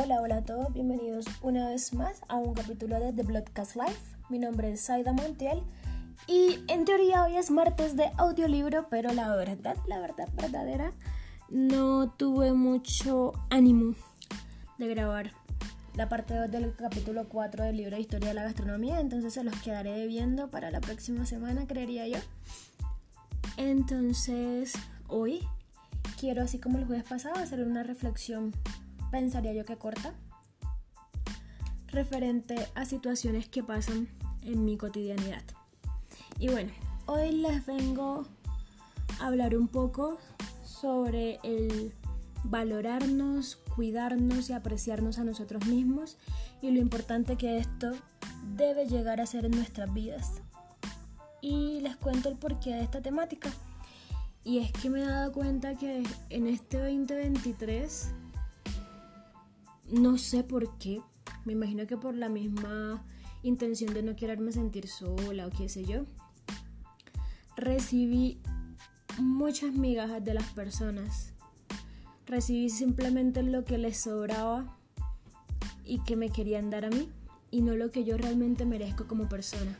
Hola, hola a todos, bienvenidos una vez más a un capítulo de The Bloodcast Life. Mi nombre es Saida Montiel y en teoría hoy es martes de audiolibro, pero la verdad, la verdad verdadera, no tuve mucho ánimo de grabar la parte 2 del capítulo 4 del libro de Historia de la Gastronomía, entonces se los quedaré debiendo para la próxima semana, creería yo. Entonces, hoy quiero, así como el jueves pasado, hacer una reflexión pensaría yo que corta, referente a situaciones que pasan en mi cotidianidad. Y bueno, hoy les vengo a hablar un poco sobre el valorarnos, cuidarnos y apreciarnos a nosotros mismos y lo importante que esto debe llegar a ser en nuestras vidas. Y les cuento el porqué de esta temática. Y es que me he dado cuenta que en este 2023 no sé por qué. Me imagino que por la misma intención de no quererme sentir sola o qué sé yo. Recibí muchas migajas de las personas. Recibí simplemente lo que les sobraba y que me querían dar a mí y no lo que yo realmente merezco como persona.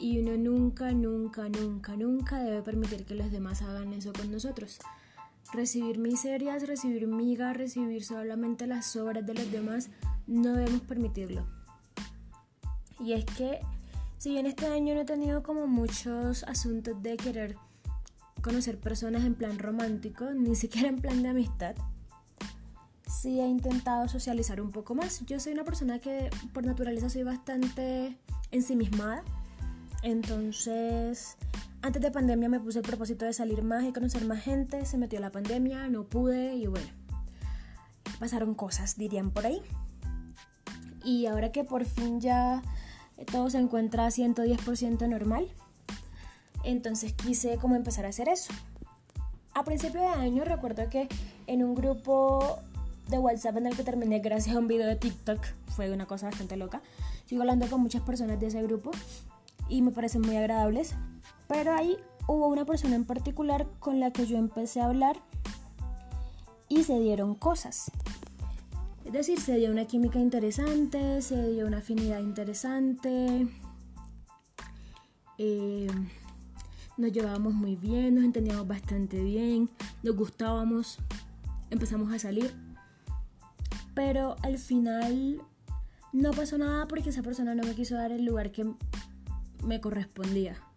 Y uno nunca, nunca, nunca, nunca debe permitir que los demás hagan eso con nosotros recibir miserias, recibir migas, recibir solamente las sobras de los demás, no debemos permitirlo. Y es que, si bien este año no he tenido como muchos asuntos de querer conocer personas en plan romántico, ni siquiera en plan de amistad, sí he intentado socializar un poco más. Yo soy una persona que por naturaleza soy bastante ensimismada, entonces antes de pandemia me puse el propósito de salir más y conocer más gente, se metió la pandemia, no pude y bueno, pasaron cosas, dirían por ahí. Y ahora que por fin ya todo se encuentra a 110% normal, entonces quise como empezar a hacer eso. A principio de año recuerdo que en un grupo de WhatsApp en el que terminé gracias a un video de TikTok, fue una cosa bastante loca, sigo hablando con muchas personas de ese grupo y me parecen muy agradables. Pero ahí hubo una persona en particular con la que yo empecé a hablar y se dieron cosas. Es decir, se dio una química interesante, se dio una afinidad interesante, eh, nos llevábamos muy bien, nos entendíamos bastante bien, nos gustábamos, empezamos a salir. Pero al final no pasó nada porque esa persona no me quiso dar el lugar que me correspondía.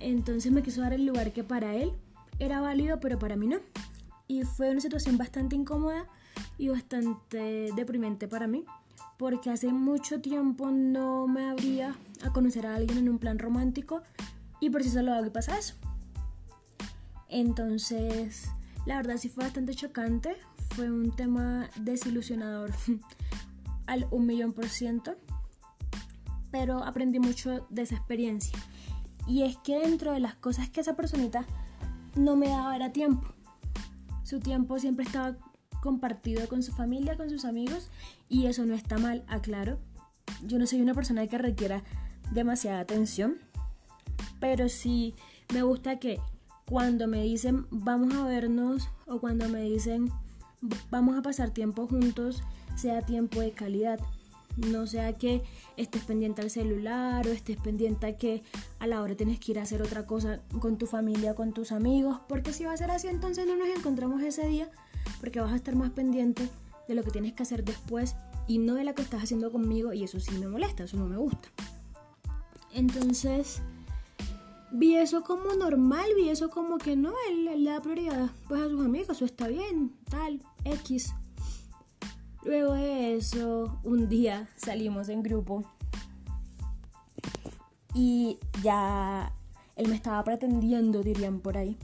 Entonces me quiso dar el lugar que para él era válido, pero para mí no. Y fue una situación bastante incómoda y bastante deprimente para mí, porque hace mucho tiempo no me abría a conocer a alguien en un plan romántico y por si solo hago que pasa eso. Entonces, la verdad sí fue bastante chocante, fue un tema desilusionador al un millón por ciento, pero aprendí mucho de esa experiencia. Y es que dentro de las cosas que esa personita no me daba era tiempo. Su tiempo siempre estaba compartido con su familia, con sus amigos, y eso no está mal, aclaro. Yo no soy una persona que requiera demasiada atención, pero sí me gusta que cuando me dicen vamos a vernos o cuando me dicen vamos a pasar tiempo juntos, sea tiempo de calidad. No sea que estés pendiente al celular o estés pendiente a que a la hora tienes que ir a hacer otra cosa con tu familia, con tus amigos, porque si va a ser así entonces no nos encontramos ese día, porque vas a estar más pendiente de lo que tienes que hacer después y no de lo que estás haciendo conmigo y eso sí me molesta, eso no me gusta. Entonces, vi eso como normal, vi eso como que no, él, él le da prioridad pues a sus amigos, eso está bien, tal, X. Luego de eso, un día salimos en grupo y ya él me estaba pretendiendo, dirían por ahí.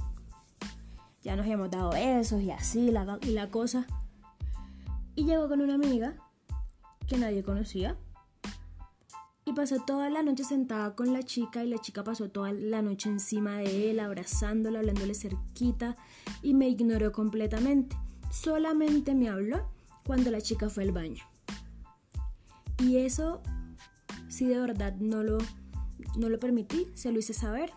Ya nos habíamos dado besos y así, la, y la cosa. Y llegó con una amiga que nadie conocía. Y pasó toda la noche sentada con la chica y la chica pasó toda la noche encima de él, abrazándolo, hablándole cerquita y me ignoró completamente. Solamente me habló cuando la chica fue al baño. Y eso, si de verdad no lo, no lo permití, se lo hice saber.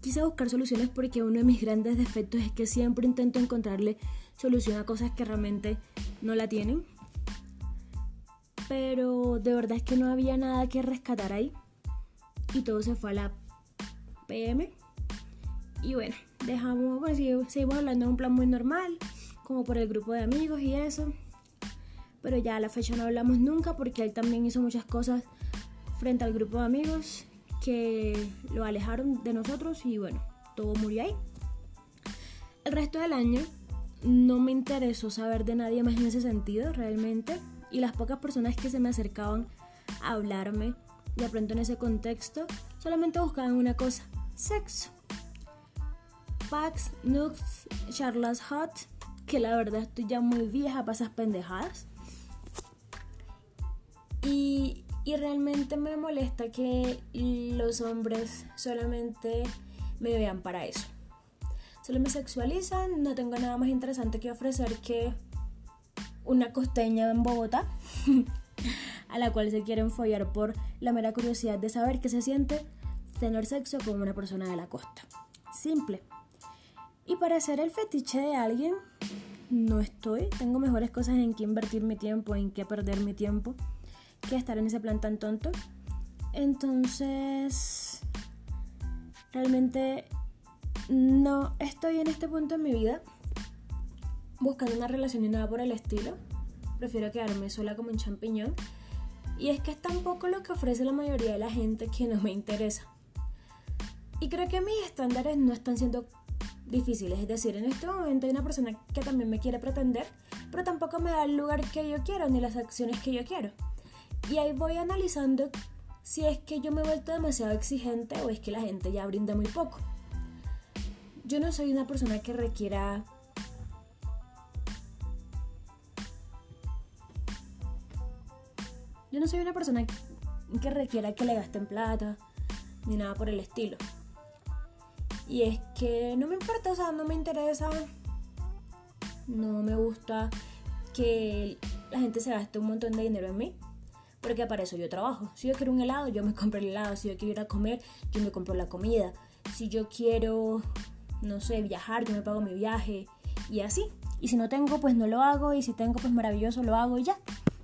Quise buscar soluciones porque uno de mis grandes defectos es que siempre intento encontrarle solución a cosas que realmente no la tienen. pero de verdad es que no había nada que rescatar ahí y todo se fue a la PM y bueno, dejamos, pues seguimos hablando de un plan muy normal, como por el grupo de amigos y eso, pero ya a la fecha no hablamos nunca porque él también hizo muchas cosas frente al grupo de amigos que lo alejaron de nosotros y bueno, todo murió ahí. El resto del año no me interesó saber de nadie más en ese sentido realmente y las pocas personas que se me acercaban a hablarme de pronto en ese contexto solamente buscaban una cosa, sexo. Pax, Nux, charlas hot, que la verdad estoy ya muy vieja para esas pendejadas. Y, realmente me molesta que los hombres solamente me vean para eso. Solo me sexualizan, no tengo nada más interesante que ofrecer que una costeña en Bogotá, a la cual se quieren follar por la mera curiosidad de saber qué se siente tener sexo con una persona de la costa. Simple. Y para hacer el fetiche de alguien, no estoy. Tengo mejores cosas en que invertir mi tiempo, en que perder mi tiempo, que estar en ese plan tan tonto. Entonces, realmente no estoy en este punto en mi vida buscando una relación ni nada por el estilo. Prefiero quedarme sola como un champiñón. Y es que es tan poco lo que ofrece la mayoría de la gente que no me interesa. Y creo que mis estándares no están siendo difíciles. Es decir, en este momento hay una persona que también me quiere pretender, pero tampoco me da el lugar que yo quiero ni las acciones que yo quiero. Y ahí voy analizando si es que yo me he vuelto demasiado exigente o es que la gente ya brinda muy poco. Yo no soy una persona que requiera Yo no soy una persona que requiera que le gasten plata ni nada por el estilo. Y es que no me importa, o sea, no me interesa, no me gusta que la gente se gaste un montón de dinero en mí, porque para eso yo trabajo. Si yo quiero un helado, yo me compro el helado. Si yo quiero ir a comer, yo me compro la comida. Si yo quiero, no sé, viajar, yo me pago mi viaje y así. Y si no tengo, pues no lo hago. Y si tengo, pues maravilloso, lo hago y ya.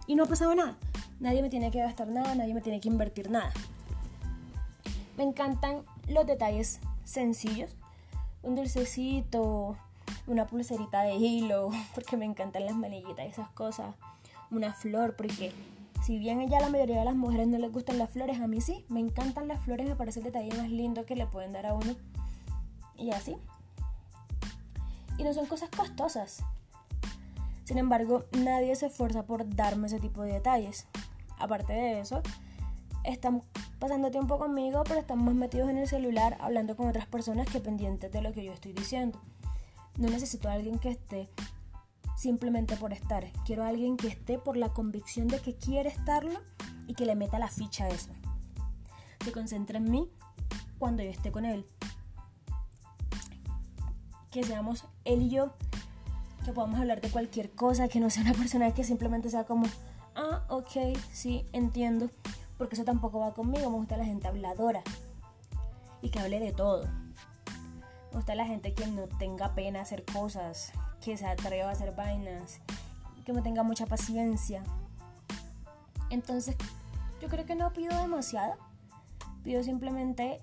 Y no ha pasado nada. Nadie me tiene que gastar nada, nadie me tiene que invertir nada. Me encantan los detalles sencillos. Un dulcecito, una pulserita de hilo, porque me encantan las manillitas y esas cosas. Una flor, porque si bien ella la mayoría de las mujeres no les gustan las flores, a mí sí, me encantan las flores, me parece el detalle más lindo que le pueden dar a uno. Y así. Y no son cosas costosas. Sin embargo, nadie se esfuerza por darme ese tipo de detalles. Aparte de eso, están pasando tiempo conmigo, pero estamos más metidos en el celular hablando con otras personas que pendientes de lo que yo estoy diciendo. No necesito a alguien que esté simplemente por estar. Quiero a alguien que esté por la convicción de que quiere estarlo y que le meta la ficha a eso. Se concentre en mí cuando yo esté con él. Que seamos él y yo, que podamos hablar de cualquier cosa, que no sea una persona que simplemente sea como ah, ok, sí, entiendo, porque eso tampoco va conmigo, me gusta la gente habladora y que hable de todo. Me gusta la gente que no tenga pena hacer cosas, que se atreva a hacer vainas, que me tenga mucha paciencia. Entonces, yo creo que no pido demasiado. Pido simplemente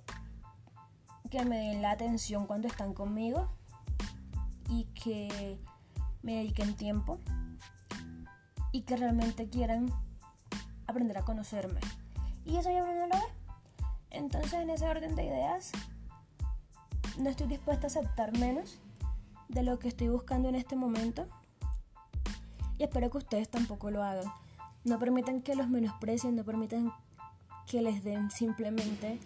que me den la atención cuando están conmigo y que me dediquen tiempo y que realmente quieran aprender a conocerme. Y eso ya no lo ve. Entonces, en ese orden de ideas, no estoy dispuesta a aceptar menos de lo que estoy buscando en este momento. Y espero que ustedes tampoco lo hagan. No permitan que los menosprecien, no permitan que les den simplemente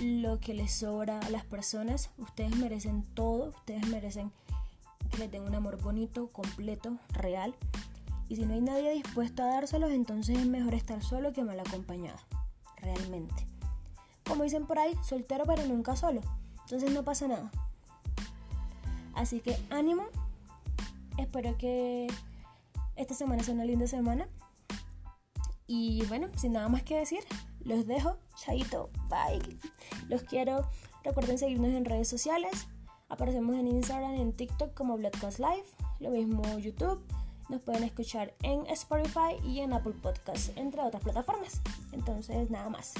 lo que les sobra a las personas. Ustedes merecen todo, ustedes merecen que les den un amor bonito, completo, real. Y si no hay nadie dispuesto a dárselos, entonces es mejor estar solo que mal acompañado. Realmente. Como dicen por ahí, soltero pero nunca solo. Entonces no pasa nada. Así que ánimo. Espero que esta semana sea una linda semana. Y bueno, sin nada más que decir, los dejo. Chaito, bye. Los quiero. Recuerden seguirnos en redes sociales. Aparecemos en Instagram, en TikTok como Bloodcast Live. Lo mismo YouTube Nos pueden escuchar en Spotify y en Apple Podcasts, entre otras plataformas. Entonces, nada más.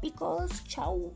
Picos, chao.